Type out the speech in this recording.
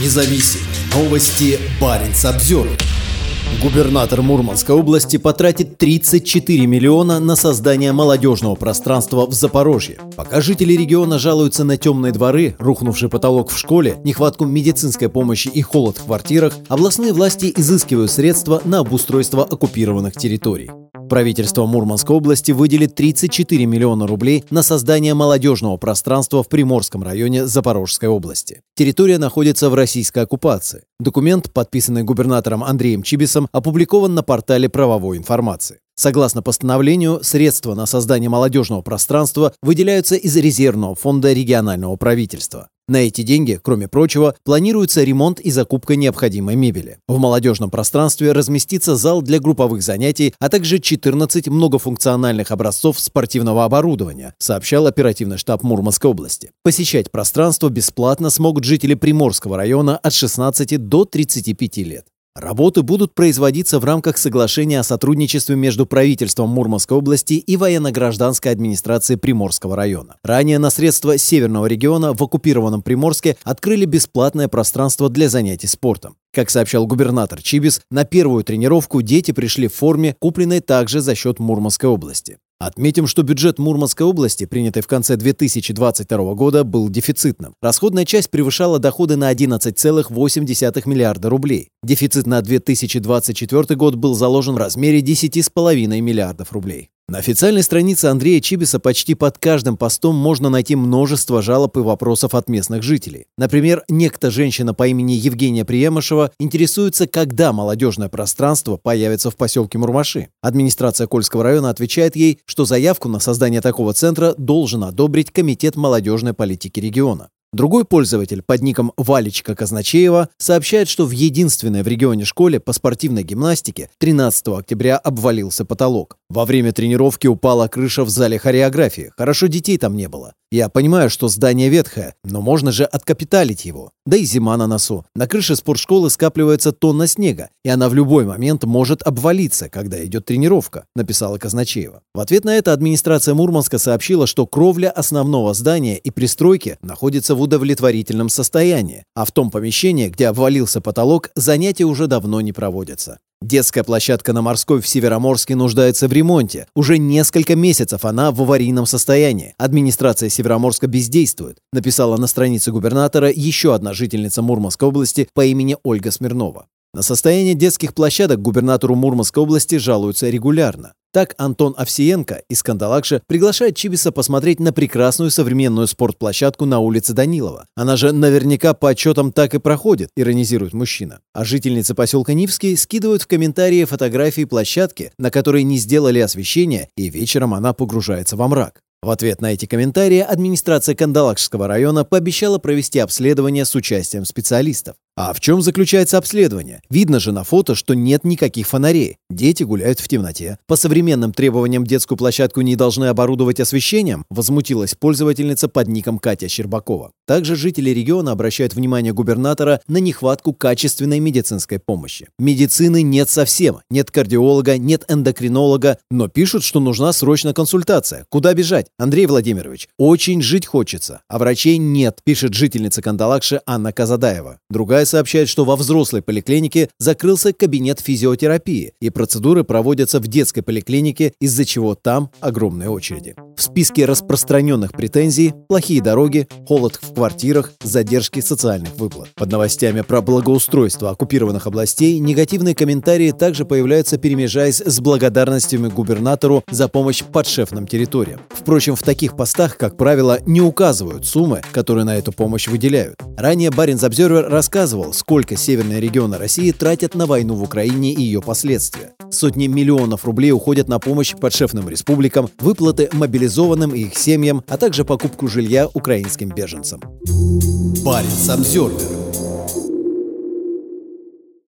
независим. Новости Баренц обзор. Губернатор Мурманской области потратит 34 миллиона на создание молодежного пространства в Запорожье. Пока жители региона жалуются на темные дворы, рухнувший потолок в школе, нехватку медицинской помощи и холод в квартирах, областные власти изыскивают средства на обустройство оккупированных территорий. Правительство Мурманской области выделит 34 миллиона рублей на создание молодежного пространства в Приморском районе Запорожской области. Территория находится в российской оккупации. Документ, подписанный губернатором Андреем Чибисом, опубликован на портале правовой информации. Согласно постановлению, средства на создание молодежного пространства выделяются из резервного фонда регионального правительства. На эти деньги, кроме прочего, планируется ремонт и закупка необходимой мебели. В молодежном пространстве разместится зал для групповых занятий, а также 14 многофункциональных образцов спортивного оборудования, сообщал оперативный штаб Мурманской области. Посещать пространство бесплатно смогут жители Приморского района от 16 до 35 лет. Работы будут производиться в рамках соглашения о сотрудничестве между правительством Мурманской области и военно-гражданской администрацией Приморского района. Ранее на средства Северного региона в оккупированном Приморске открыли бесплатное пространство для занятий спортом. Как сообщал губернатор Чибис, на первую тренировку дети пришли в форме, купленной также за счет Мурманской области. Отметим, что бюджет Мурманской области, принятый в конце 2022 года, был дефицитным. Расходная часть превышала доходы на 11,8 миллиарда рублей. Дефицит на 2024 год был заложен в размере 10,5 миллиардов рублей. На официальной странице Андрея Чибиса почти под каждым постом можно найти множество жалоб и вопросов от местных жителей. Например, некто женщина по имени Евгения Приемышева интересуется, когда молодежное пространство появится в поселке Мурмаши. Администрация Кольского района отвечает ей, что заявку на создание такого центра должен одобрить Комитет молодежной политики региона. Другой пользователь под ником Валечка Казначеева сообщает, что в единственной в регионе школе по спортивной гимнастике 13 октября обвалился потолок. Во время тренировки упала крыша в зале хореографии. Хорошо детей там не было. Я понимаю, что здание ветхое, но можно же откапиталить его. Да и зима на носу. На крыше спортшколы скапливается тонна снега, и она в любой момент может обвалиться, когда идет тренировка, написала Казначеева. В ответ на это администрация Мурманска сообщила, что кровля основного здания и пристройки находится в удовлетворительном состоянии, а в том помещении, где обвалился потолок, занятия уже давно не проводятся. Детская площадка на Морской в Североморске нуждается в ремонте. Уже несколько месяцев она в аварийном состоянии. Администрация Североморска бездействует, написала на странице губернатора еще одна жительница Мурманской области по имени Ольга Смирнова. На состояние детских площадок губернатору Мурманской области жалуются регулярно. Так Антон Овсиенко из Кандалакши приглашает Чибиса посмотреть на прекрасную современную спортплощадку на улице Данилова. Она же наверняка по отчетам так и проходит, иронизирует мужчина. А жительницы поселка Нивский скидывают в комментарии фотографии площадки, на которой не сделали освещение, и вечером она погружается во мрак. В ответ на эти комментарии администрация Кандалакшского района пообещала провести обследование с участием специалистов. А в чем заключается обследование? Видно же на фото, что нет никаких фонарей. Дети гуляют в темноте. По современным требованиям детскую площадку не должны оборудовать освещением, возмутилась пользовательница под ником Катя Щербакова. Также жители региона обращают внимание губернатора на нехватку качественной медицинской помощи. Медицины нет совсем. Нет кардиолога, нет эндокринолога, но пишут, что нужна срочно консультация. Куда бежать? Андрей Владимирович, очень жить хочется, а врачей нет, пишет жительница Кандалакши Анна Казадаева. Другая Край сообщает, что во взрослой поликлинике закрылся кабинет физиотерапии, и процедуры проводятся в детской поликлинике, из-за чего там огромные очереди. В списке распространенных претензий – плохие дороги, холод в квартирах, задержки социальных выплат. Под новостями про благоустройство оккупированных областей негативные комментарии также появляются, перемежаясь с благодарностями губернатору за помощь подшефным территориям. Впрочем, в таких постах, как правило, не указывают суммы, которые на эту помощь выделяют. Ранее Баринс Обзервер рассказывал, сколько северные регионы России тратят на войну в Украине и ее последствия. Сотни миллионов рублей уходят на помощь подшефным республикам, выплаты мобилизованным и их семьям, а также покупку жилья украинским беженцам. Парень Самсервер